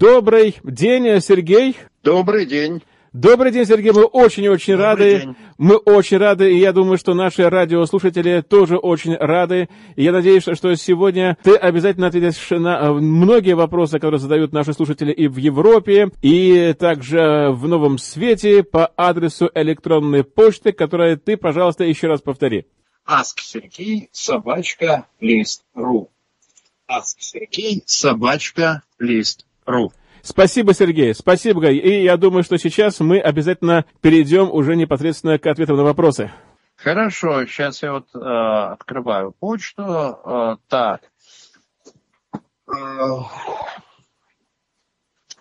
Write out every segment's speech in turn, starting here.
Добрый день, Сергей. Добрый день. Добрый день, Сергей. Мы очень-очень рады. день. Мы очень рады, и я думаю, что наши радиослушатели тоже очень рады. И я надеюсь, что сегодня ты обязательно ответишь на э, многие вопросы, которые задают наши слушатели и в Европе, и также в Новом Свете по адресу электронной почты, которую ты, пожалуйста, еще раз повтори. Аск Сергей, собачка, лист, ру. Аск Сергей, собачка, лист, ру. Спасибо, Сергей, спасибо. И я думаю, что сейчас мы обязательно перейдем уже непосредственно к ответам на вопросы. Хорошо, сейчас я вот э, открываю почту. Э, так. Э,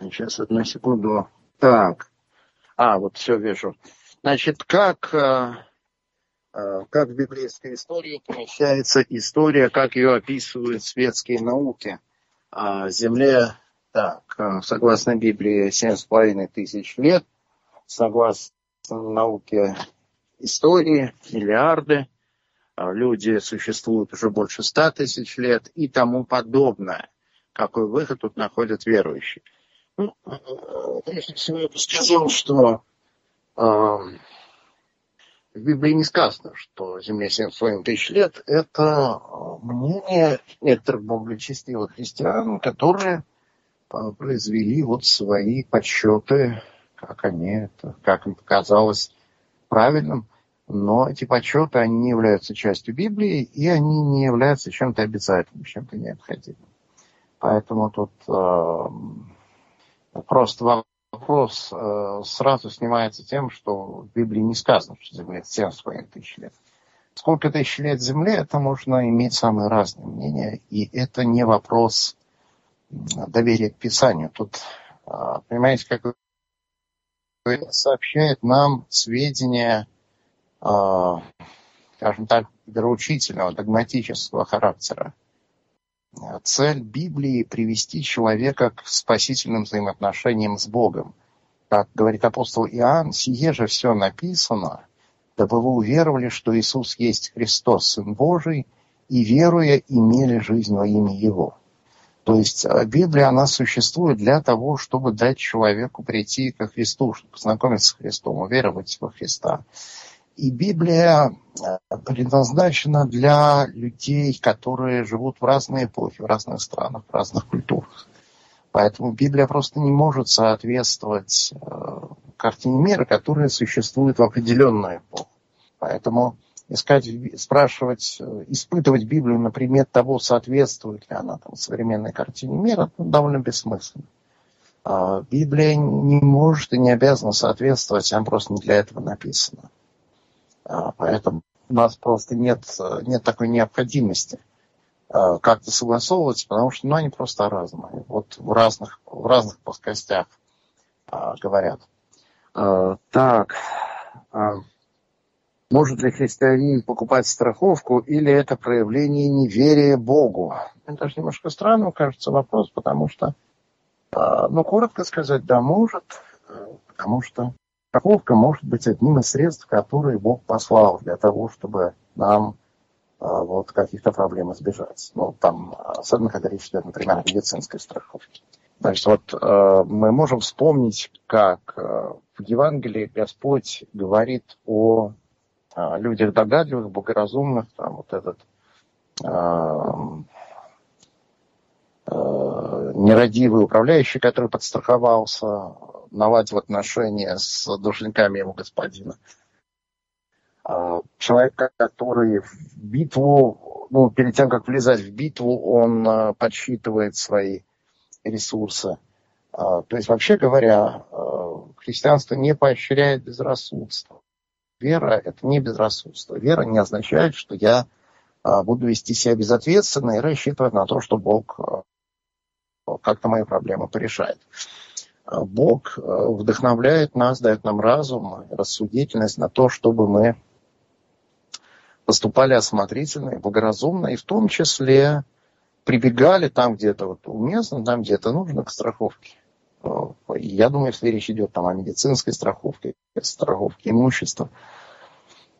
сейчас, одну секунду. Так. А, вот все вижу. Значит, как, э, э, как в библейской истории помещается история, как ее описывают светские науки о земле так, э, согласно Библии, семь с половиной тысяч лет. Согласно науке истории, миллиарды. Э, люди существуют уже больше ста тысяч лет и тому подобное. Какой выход тут находят верующие? Ну, э, прежде всего, я бы сказал, что в Библии не сказано, что Земле 7,5 тысяч лет. Это мнение некоторых благочестивых христиан, которые произвели вот свои подсчеты, как они как им показалось правильным. Но эти подсчеты, они не являются частью Библии, и они не являются чем-то обязательным, чем-то необходимым. Поэтому тут э, просто вопрос э, сразу снимается тем, что в Библии не сказано, что Земле 7,5 тысяч лет. Сколько тысяч лет Земле, это можно иметь самые разные мнения. И это не вопрос доверие к Писанию. Тут, а, понимаете, как сообщает нам сведения, а, скажем так, вероучительного, догматического характера. Цель Библии – привести человека к спасительным взаимоотношениям с Богом. Как говорит апостол Иоанн, «Сие же все написано, дабы вы уверовали, что Иисус есть Христос, Сын Божий, и, веруя, имели жизнь во имя Его». То есть э, Библия, она существует для того, чтобы дать человеку прийти ко Христу, чтобы познакомиться с Христом, уверовать во Христа. И Библия э, предназначена для людей, которые живут в разные эпохи, в разных странах, в разных культурах. Поэтому Библия просто не может соответствовать э, картине мира, которая существует в определенную эпоху. Поэтому искать, спрашивать, э, испытывать Библию на предмет того, соответствует ли она там, современной картине мира, ну, довольно бессмысленно. А Библия не может и не обязана соответствовать, она просто не для этого написана. А, поэтому у нас просто нет, нет такой необходимости а, как-то согласовывать, потому что ну, они просто разные. Вот в разных, в разных плоскостях а, говорят. Так. А, может ли христианин покупать страховку или это проявление неверия Богу? Это даже немножко странным кажется вопрос, потому что, а, ну, коротко сказать, да, может, потому что страховка может быть одним из средств, которые Бог послал для того, чтобы нам а, вот каких-то проблем избежать. Ну, там, особенно когда речь идет, например, о медицинской страховке. Значит, вот э, мы можем вспомнить, как в Евангелии Господь говорит о людях догадливых, богоразумных, там вот этот э, э, нерадивый управляющий, который подстраховался, наладил отношения с должниками его господина. Э, человек, который в битву, ну, перед тем, как влезать в битву, он подсчитывает свои ресурсы. То есть, вообще говоря, христианство не поощряет безрассудство. Вера – это не безрассудство. Вера не означает, что я а, буду вести себя безответственно и рассчитывать на то, что Бог а, как-то мои проблемы порешает. А, Бог вдохновляет нас, дает нам разум, рассудительность на то, чтобы мы поступали осмотрительно и благоразумно, и в том числе прибегали там, где это вот уместно, там, где это нужно, к страховке. Я думаю, если речь идет там о медицинской страховке, страховке имущества,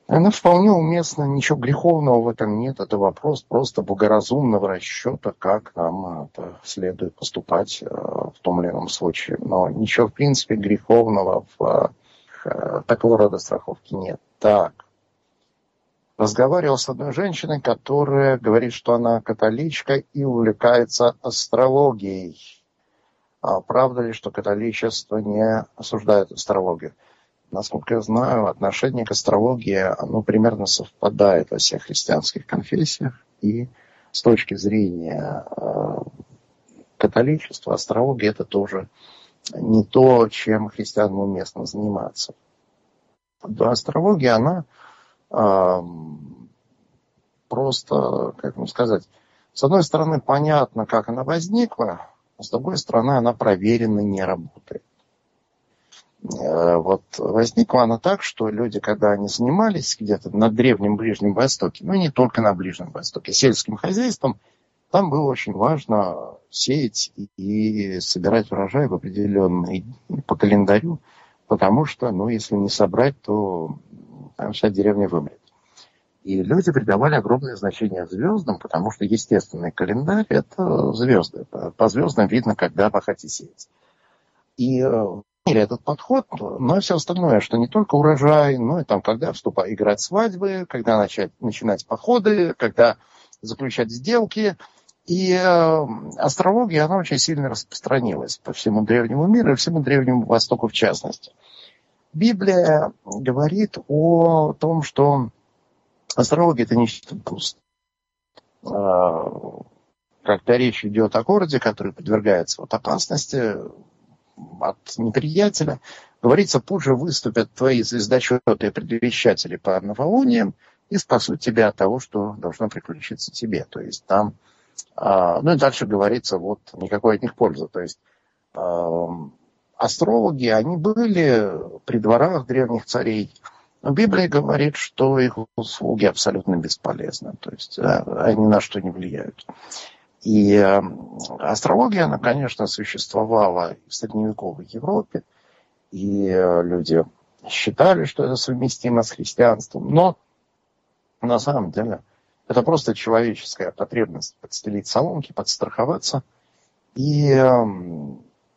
Она вполне уместна, ничего греховного в этом нет. Это вопрос просто благоразумного расчета, как нам это следует поступать э, в том или ином случае. Но ничего, в принципе, греховного в э, такого рода страховке нет. Так. Разговаривал с одной женщиной, которая говорит, что она католичка и увлекается астрологией. А правда ли, что католичество не осуждает астрологию? насколько я знаю, отношение к астрологии, оно примерно совпадает во всех христианских конфессиях. И с точки зрения э, католичества, астрология это тоже не то, чем христианам уместно заниматься. Астрология, она э, просто, как вам сказать, с одной стороны, понятно, как она возникла, а с другой стороны, она проверенно не работает. Э, вот возникла она так, что люди, когда они занимались где-то на Древнем Ближнем Востоке, ну не только на Ближнем Востоке, сельским хозяйством, там было очень важно сеять и собирать урожай в определенный по календарю, потому что, ну, если не собрать, то там вся деревня вымрет. И люди придавали огромное значение звездам, потому что естественный календарь – это звезды. По звездам видно, когда пахать и сеять. И э, этот подход, но и все остальное, что не только урожай, но и там, когда вступать, играть свадьбы, когда начать, начинать походы, когда заключать сделки. И э, астрология, она очень сильно распространилась по всему древнему миру и всему древнему Востоку в частности. Библия говорит о том, что астрология это нечто пустое. Э, когда речь идет о городе, который подвергается вот опасности, от неприятеля. Говорится, позже выступят твои звездочеты и предвещатели по новолуниям и спасут тебя от того, что должно приключиться тебе. То есть там, э, ну и дальше говорится, вот никакой от них пользы. То есть астрологи, они были при дворах древних царей, но Библия говорит, что их услуги абсолютно бесполезны, то есть э, они на что не влияют. И э, астрология, она, конечно, существовала в средневековой Европе, и э, люди считали, что это совместимо с христианством, но на самом деле это просто человеческая потребность подстелить соломки, подстраховаться. И э,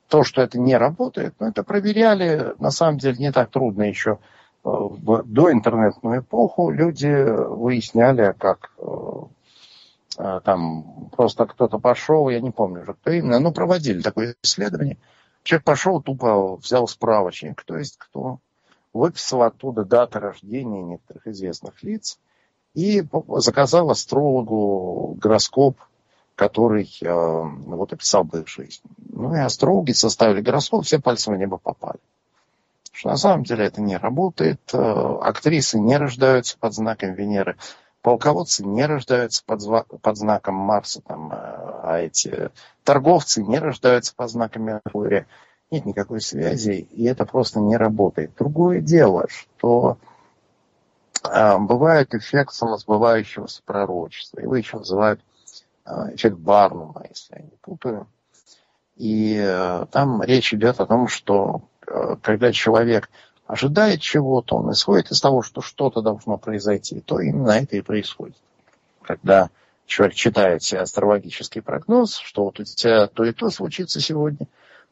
то, что это не работает, ну, это проверяли, на самом деле, не так трудно еще в доинтернетную эпоху. Люди выясняли, как а, там просто кто-то пошел, я не помню уже кто именно, но проводили такое исследование. Человек пошел, тупо взял справочник, кто есть кто, выписал оттуда даты рождения некоторых известных лиц и заказал астрологу гороскоп, который э, вот описал бы их жизнь. Ну и астрологи составили гороскоп, все пальцы в небо попали. Что на самом деле это не работает. Э, актрисы не рождаются под знаком Венеры полководцы не рождаются под, под знаком Марса, там, а, а эти торговцы не рождаются под знаком Меркурия. Нет никакой связи, и это просто не работает. Другое дело, что э, бывает эффект самосбывающегося пророчества. Его еще называют э, эффект Барнума, если я не путаю. И э, там речь идет о том, что э, когда человек ожидает чего-то, он исходит из того, что что-то должно произойти, то именно это и происходит. Когда человек читает астрологический прогноз, что вот у тебя то и то случится сегодня,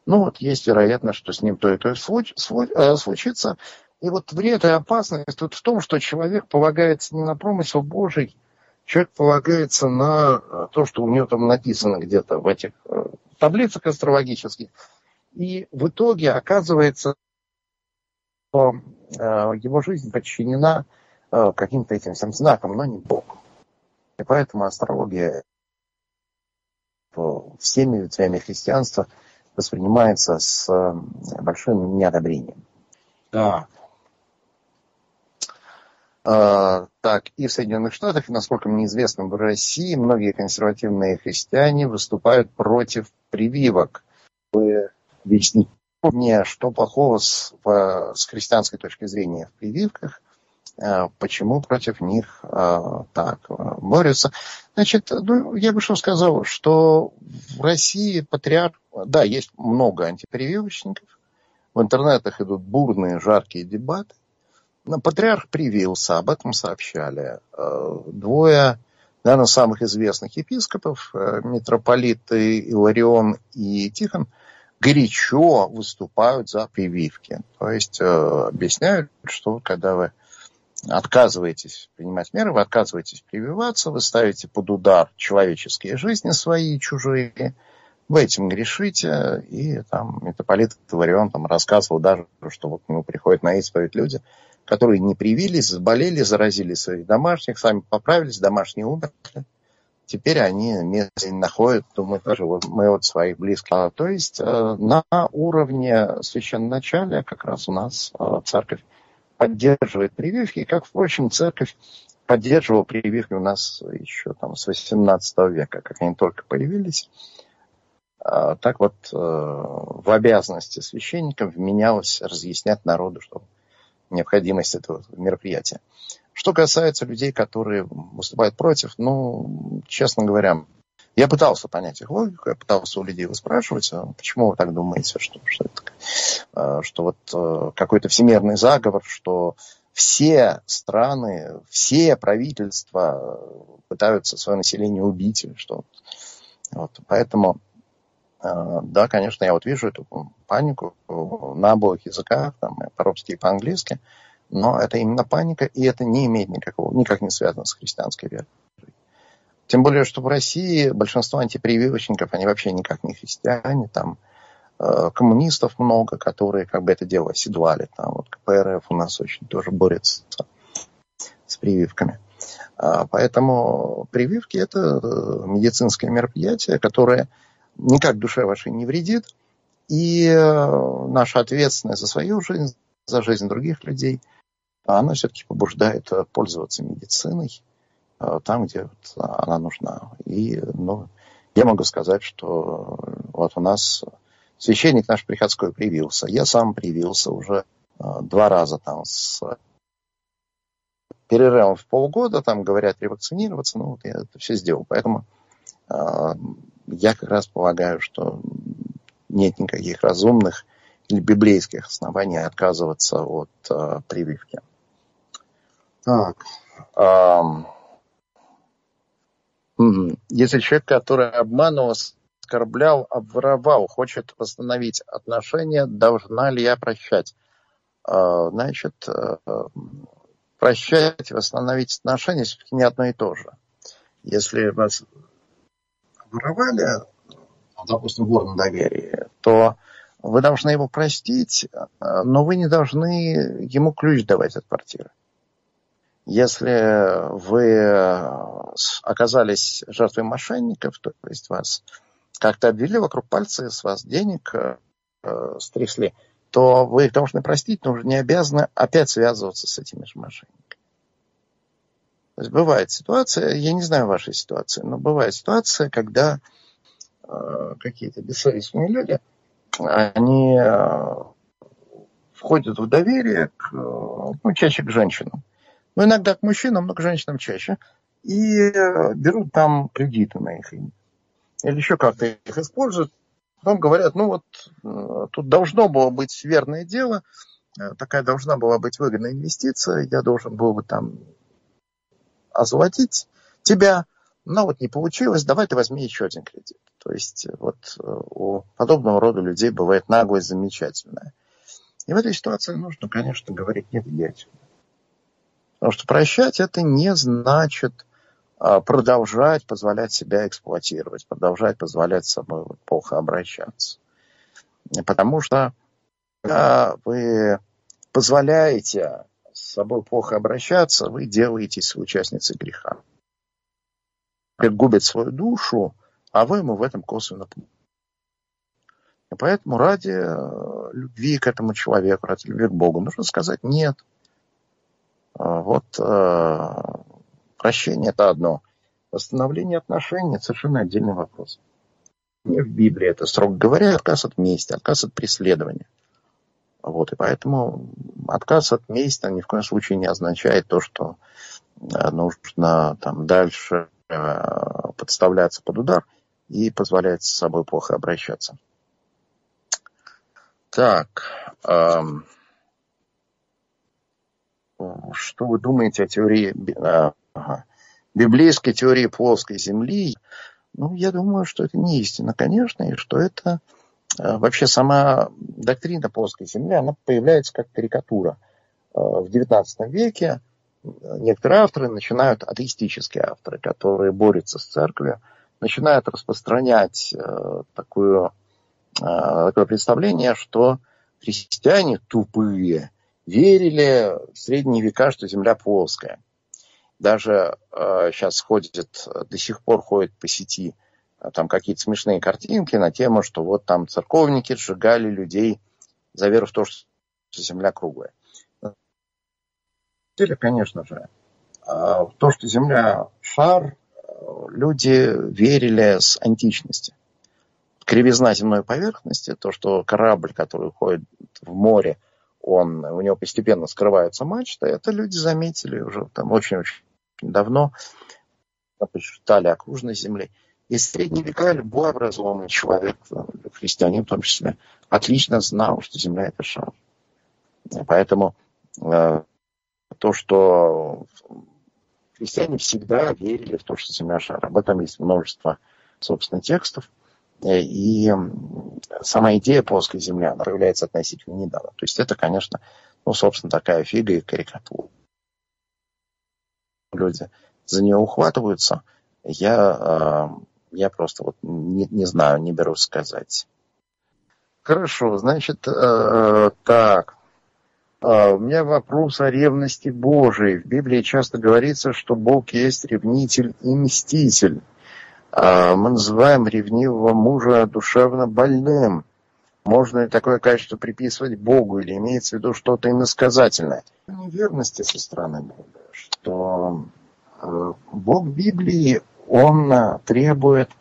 ну вот есть вероятность, что с ним то и то э, случится. И вот вред и опасность тут в том, что человек полагается не на промысел Божий, человек полагается на э, то, что у него там написано где-то в этих э, таблицах астрологических. И в итоге оказывается, что э, его жизнь подчинена э, каким-то этим всем знакам, но не Богу. И поэтому астрология всеми ветвями христианства воспринимается с э, большим неодобрением. Так. Так, и в Соединенных Штатах, и, насколько мне известно, в России многие консервативные христиане выступают против прививок. Вы вечно мне, что плохого с, по, с христианской точки зрения в прививках, э, почему против них э, так э, борются. Значит, ну, я бы что сказал, что в России патриарх, да, есть много антипрививочников, в интернетах идут бурные, жаркие дебаты, Патриарх привился, об этом сообщали. Двое, наверное, самых известных епископов, митрополиты Иларион и Тихон, горячо выступают за прививки. То есть объясняют, что когда вы отказываетесь принимать меры, вы отказываетесь прививаться, вы ставите под удар человеческие жизни свои, чужие, вы этим грешите, и там митрополит Варион там рассказывал даже, что вот к нему приходят на исповедь люди, которые не привились, заболели, заразили своих домашних, сами поправились, домашние умерли. Теперь они место находят, думают, тоже вот мы вот своих близких. А, то есть э, на уровне священноначалия как раз у нас э, церковь поддерживает прививки, как, впрочем, церковь поддерживала прививки у нас еще там с 18 века, как они только появились. А, так вот, э, в обязанности священников вменялось разъяснять народу, что необходимость этого мероприятия. Что касается людей, которые выступают против, ну, честно говоря, я пытался понять их логику, я пытался у людей выспрашивать, а почему вы так думаете, что, что, это, а, что вот э, какой-то всемирный заговор, что все страны, все правительства пытаются свое население убить или что. Вот. Поэтому, э, да, конечно, я вот вижу эту панику на обоих языках, там, по-русски и по-английски, но это именно паника, и это не имеет никакого, никак не связано с христианской верой. Тем более, что в России большинство антипрививочников, они вообще никак не христиане, там э, коммунистов много, которые как бы это дело оседлали. Там вот КПРФ у нас очень тоже борется с прививками. А, поэтому прививки это э, медицинское мероприятие, которое никак душе вашей не вредит. И э, наша ответственность за свою жизнь, за жизнь других людей, она все-таки побуждает пользоваться медициной Э, там, где вот она нужна. И ну, я могу сказать, что вот у нас священник наш приходской привился. Я сам привился уже э, два раза там с перерывом в полгода, там говорят ревакцинироваться, ну вот я это все сделал. Поэтому э, я как раз полагаю, что нет никаких разумных или библейских оснований отказываться от э, прививки. Так. Э, если человек, который обманывал, оскорблял, обворовал, хочет восстановить отношения, должна ли я прощать? А, значит, э, прощать, восстановить отношения все-таки не одно и то же. Если вас воровали, допустим, вор на доверие, то вы должны его простить, но вы не должны ему ключ давать от квартиры. Если вы оказались жертвой мошенников, то есть вас как-то обвели вокруг пальца, с вас денег э, стрясли, то вы их должны простить, но уже не обязаны опять связываться с этими же мошенниками. То есть бывает ситуация, я не знаю вашей ситуации, но бывает ситуация, когда э, какие-то бессовестные люди, они э, входят в доверие к, ну, чаще к женщинам. Ну, иногда к мужчинам, но к женщинам чаще. И э, берут там кредиты на их имя. Или еще как-то их используют. Потом говорят, ну вот э, тут должно было быть верное дело, э, такая должна была быть выгодная инвестиция, я должен был бы там озолотить тебя, но вот не получилось, давай ты возьми еще один кредит. То есть вот у подобного рода людей бывает наглость замечательная. И в этой ситуации нужно, конечно, говорить нет, отсюда. Потому что прощать это не значит а, продолжать позволять себя эксплуатировать, продолжать позволять собой плохо обращаться. Потому что когда вы позволяете с собой плохо обращаться, вы делаетесь участницей греха. Губит свою душу, а вы ему в этом косвенно И поэтому ради э, любви к этому человеку, ради любви к Богу, нужно сказать нет – вот э, прощение это одно. Восстановление отношений совершенно отдельный вопрос. Не в Библии это, строго говоря, отказ от мести, отказ от преследования. Вот, и поэтому отказ от мести ни в коем случае не означает то, что э, нужно там дальше э, подставляться под удар и позволять с собой плохо обращаться. Так. Эм, что вы думаете о теории, а, ага, библейской теории плоской Земли? Ну, я думаю, что это не истина, конечно, и что это а, вообще сама доктрина плоской Земли, она появляется как карикатура. В XIX веке некоторые авторы начинают, атеистические авторы, которые борются с церковью, начинают распространять такую, такое представление, что христиане тупые, верили в средние века, что Земля плоская. Даже э, сейчас ходит, до сих пор ходят по сети э, там какие-то смешные картинки на тему, что вот там церковники сжигали людей за веру в то, что Земля круглая. Или, конечно же, э, то, что Земля шар, э, люди верили с античности кривизна земной поверхности, то, что корабль, который уходит в море, он, у него постепенно скрывается мачта, это люди заметили уже там очень-очень давно, посчитали окружность Земли. И в средние века любой образованный человек, христианин в том числе, отлично знал, что Земля это шар. Поэтому э, то, что христиане всегда верили в то, что Земля шар. Об этом есть множество, собственно, текстов. Э, и сама идея плоской земли, она появляется относительно недавно. То есть это, конечно, ну, собственно, такая фига и карикатура. Люди за нее ухватываются. Я, э, я просто вот не, не знаю, не берусь сказать. Хорошо, значит, э, так. У меня вопрос о ревности Божией. В Библии часто говорится, что Бог есть ревнитель и мститель. А, мы называем ревнивого мужа душевно больным. Можно ли такое качество приписывать Богу или имеется в виду что-то иносказательное? Неверности со стороны Бога, что э, Бог Библии, Он э, требует,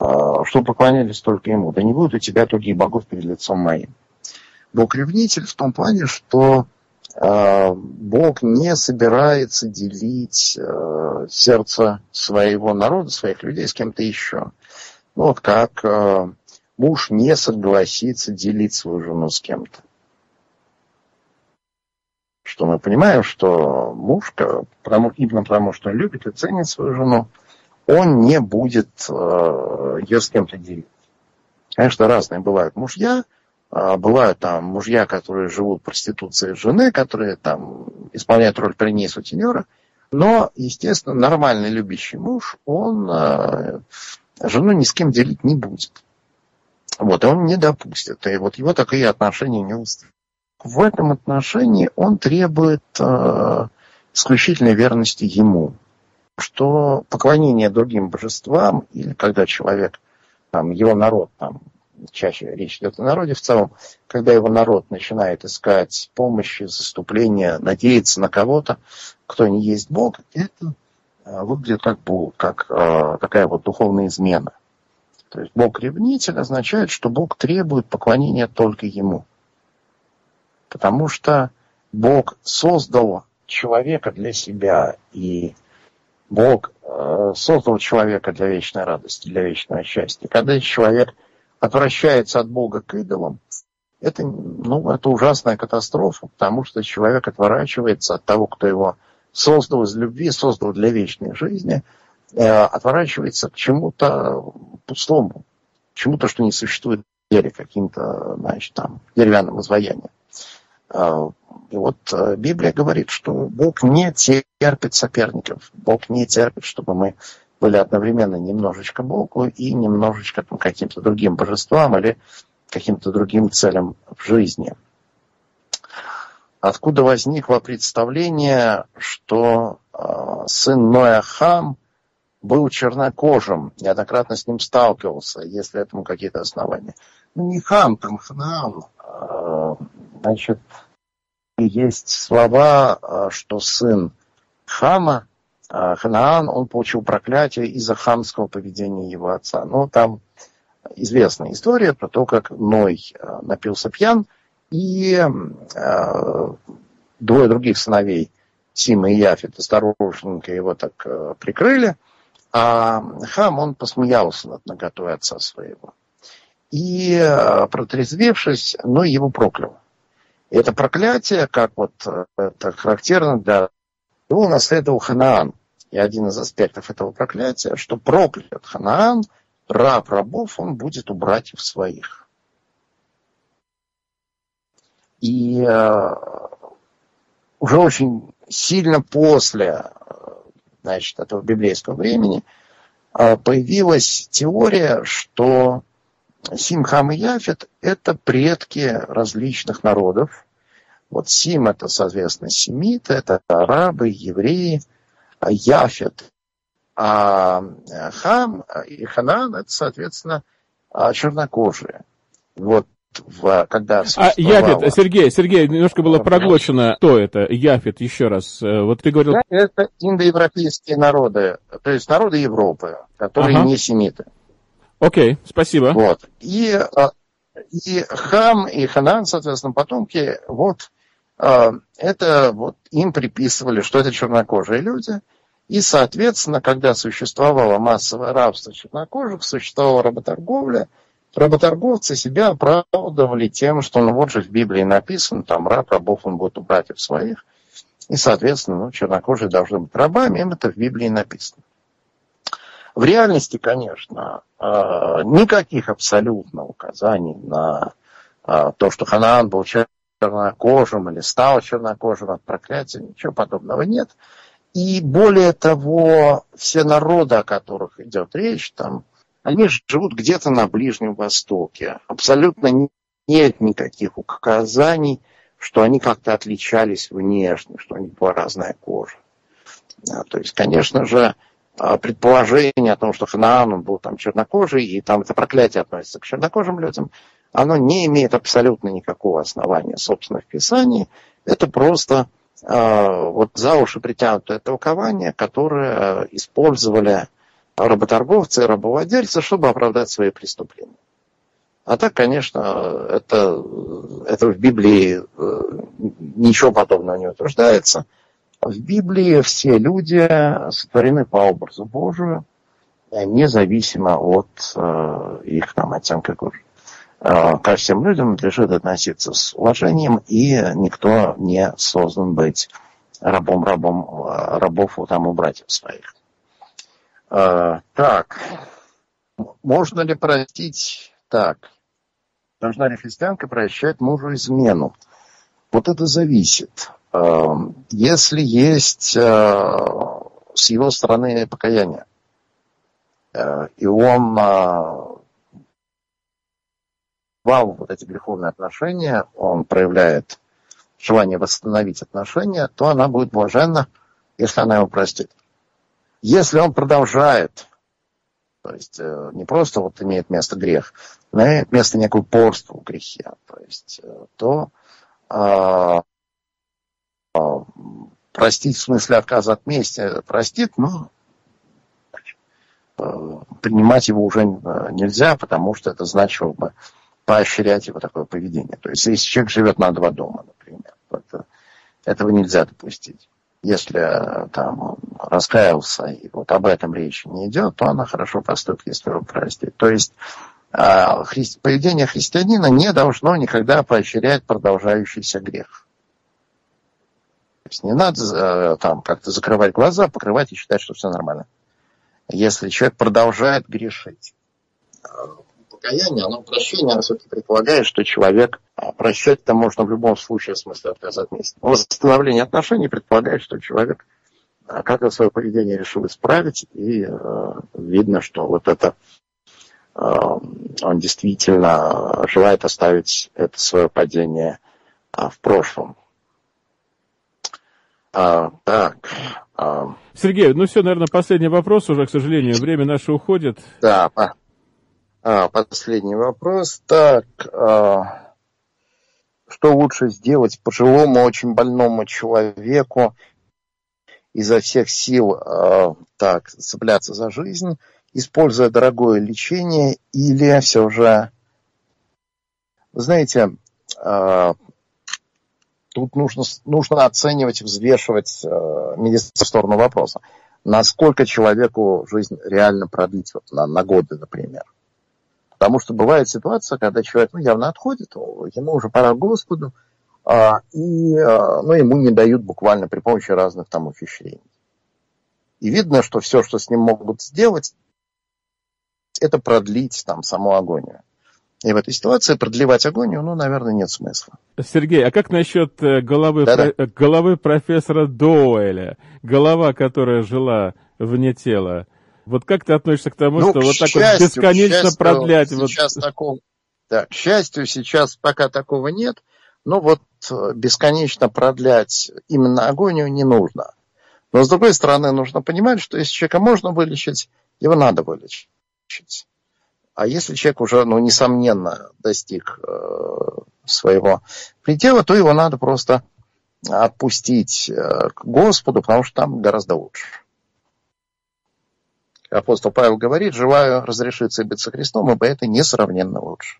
э, чтобы поклонялись только Ему. Да не будет у тебя других богов перед лицом моим. Бог ревнитель в том плане, что Бог не собирается делить э, сердце своего народа, своих людей с кем-то еще. Ну, вот как э, муж не согласится делить свою жену с кем-то. Что мы понимаем, что муж, потому, именно потому что он любит и ценит свою жену, он не будет э, ее с кем-то делить. Конечно, разные бывают мужья, а, бывают там мужья, которые живут проституцией жены, которые там исполняют роль при сутенера. Но, естественно, нормальный любящий муж, он э, жену ни с кем делить не будет. Вот, и он не допустит. И вот его такие отношения не устроят. В этом отношении он требует э, исключительной верности ему. Что поклонение другим божествам, или когда человек, там, его народ там, чаще речь идет о народе в целом, когда его народ начинает искать помощи, заступления, надеяться на кого-то, кто не есть Бог, это э, выглядит как, как э, такая вот духовная измена. То есть Бог-ревнитель означает, что Бог требует поклонения только Ему. Потому что Бог создал человека для себя, и Бог э, создал человека для вечной радости, для вечного счастья. Когда человек – отвращается от Бога к идолам, это, ну, это ужасная катастрофа, потому что человек отворачивается от того, кто его создал из любви, создал для вечной жизни, э, отворачивается к чему-то пустому, чему-то, что не существует в вере, каким-то, значит, там, деревянным изваянием. Э, и вот э, Библия говорит, что Бог не терпит соперников, Бог не терпит, чтобы мы были одновременно немножечко Богу и немножечко там, каким-то другим божествам или каким-то другим целям в жизни. Откуда возникло представление, что э, сын Ноя Хам был чернокожим, неоднократно с ним сталкивался, если этому какие-то основания. Ну, не Хам, там Ханаам. Э, значит, есть слова, э, что сын Хама а Ханаан, он получил проклятие из-за хамского поведения его отца. Ну, там известная история про то, как Ной э, напился пьян, и э, двое других сыновей, Сима и Яфет, осторожненько его так прикрыли, а Хам, он посмеялся над наготой отца своего. И, протрезвевшись, Ной его проклял. И это проклятие, как вот это характерно для его унаследовал Ханаан. И один из аспектов этого проклятия, что проклят Ханаан, раб рабов, он будет у братьев своих. И э, уже очень сильно после значит, этого библейского времени э, появилась теория, что Сим, Хам и Яфет – это предки различных народов. Вот Сим – это, соответственно, семиты, это арабы, евреи – Яфет, а э, Хам и Ханан это, соответственно, а, чернокожие. Вот в, когда А Яфет, Сергей, Сергей, немножко было проглочено. Кто это? Яфет, еще раз. Э, вот ты говорил... Это индоевропейские народы, то есть народы Европы, которые ага. не семиты. Окей, спасибо. Вот. И, а, и Хам, и Ханан, соответственно, потомки, вот это вот им приписывали, что это чернокожие люди. И, соответственно, когда существовало массовое рабство чернокожих, существовала работорговля, работорговцы себя оправдывали тем, что ну вот же в Библии написано, там раб рабов он будет у братьев своих. И, соответственно, ну, чернокожие должны быть рабами, им это в Библии написано. В реальности, конечно, а, никаких абсолютно указаний на а, то, что Ханаан был чернокожим или стал чернокожим от проклятия, ничего подобного нет. И более того, все народы, о которых идет речь, там, они живут где-то на Ближнем Востоке. Абсолютно нет никаких указаний, что они как-то отличались внешне, что у них была разная кожа. А, то есть, конечно же, а, предположение о том, что Ханаан был там чернокожий, и там это проклятие относится к чернокожим людям, оно не имеет абсолютно никакого основания, собственно, в Писании. Это просто э, вот за уши притянутое толкование, которое использовали работорговцы и рабовладельцы, чтобы оправдать свои преступления. А так, конечно, это, это в Библии э, ничего подобного не утверждается. В Библии все люди сотворены по образу Божию, независимо от э, их там, оттенка кожи. Э, ко всем людям надлежит относиться с уважением, и никто не создан быть рабом, рабом, э, рабов там у братьев своих. Э, так, можно ли простить так? Должна ли христианка прощать мужу измену? Вот это зависит. Если есть с его стороны покаяние, и он вал вот эти греховные отношения, он проявляет желание восстановить отношения, то она будет блаженна, если она его простит. Если он продолжает, то есть э, не просто вот имеет место грех, но имеет место некое упорство в грехе, то есть э, то э, э, простить в смысле отказа от мести простит, но э, принимать его уже нельзя, потому что это значило бы поощрять его такое поведение. То есть, если человек живет на два дома, например, это, этого нельзя допустить. Если э, там раскаялся, и вот об этом речи не идет, то она хорошо поступит, если его простит. То есть, э, хри... поведение христианина не должно никогда поощрять продолжающийся грех. То есть не надо э, там как-то закрывать глаза, покрывать и считать, что все нормально. Если человек продолжает грешить, покаяние, оно прощение, оно все-таки предполагает, что человек а, прощать-то можно в любом случае, в смысле отказ от мести. Восстановление отношений предполагает, что человек а, как-то свое поведение решил исправить, и э, видно, что вот это э, он действительно желает оставить это свое падение э, в прошлом. А, так. А... Сергей, ну все, наверное, последний вопрос уже, к сожалению, время наше уходит. Да, а, последний вопрос. Так, а, что лучше сделать пожилому, очень больному человеку изо всех сил а, так цепляться за жизнь, используя дорогое лечение, или все же, вы знаете, а, тут нужно, нужно оценивать, взвешивать а, медицинскую сторону вопроса. Насколько человеку жизнь реально продлить, вот, на, на годы, например. Потому что бывает ситуация, когда человек ну, явно отходит, ему уже пора к Господу, а, и а, ну, ему не дают буквально при помощи разных там ухищрений. И видно, что все, что с ним могут сделать, это продлить там саму агонию. И в этой ситуации продлевать агонию, ну, наверное, нет смысла. Сергей, а как насчет э, головы, про... головы профессора Доуэля? Голова, которая жила вне тела. Вот как ты относишься к тому, ну, что к вот счастью, так вот бесконечно счастью, продлять? Сейчас вот... такого, да, к счастью, сейчас пока такого нет. Но вот э, бесконечно продлять именно агонию не нужно. Но, с другой стороны, нужно понимать, что если человека можно вылечить, его надо вылечить. А если человек уже, ну, несомненно, достиг э, своего предела, то его надо просто отпустить э, к Господу, потому что там гораздо лучше. Апостол Павел говорит, желаю разрешиться и быть со Христом, ибо это несравненно лучше.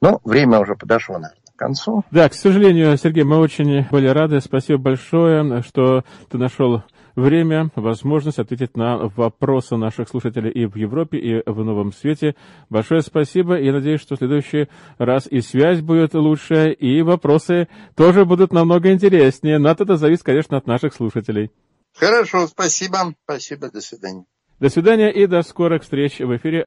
Но время уже подошло, наверное к концу. Да, к сожалению, Сергей, мы очень были рады. Спасибо большое, что ты нашел время, возможность ответить на вопросы наших слушателей и в Европе, и в Новом Свете. Большое спасибо. Я надеюсь, что в следующий раз и связь будет лучше, и вопросы тоже будут намного интереснее. Но это зависит, конечно, от наших слушателей. Хорошо, спасибо. Спасибо, до свидания. До свидания и до скорых встреч в эфире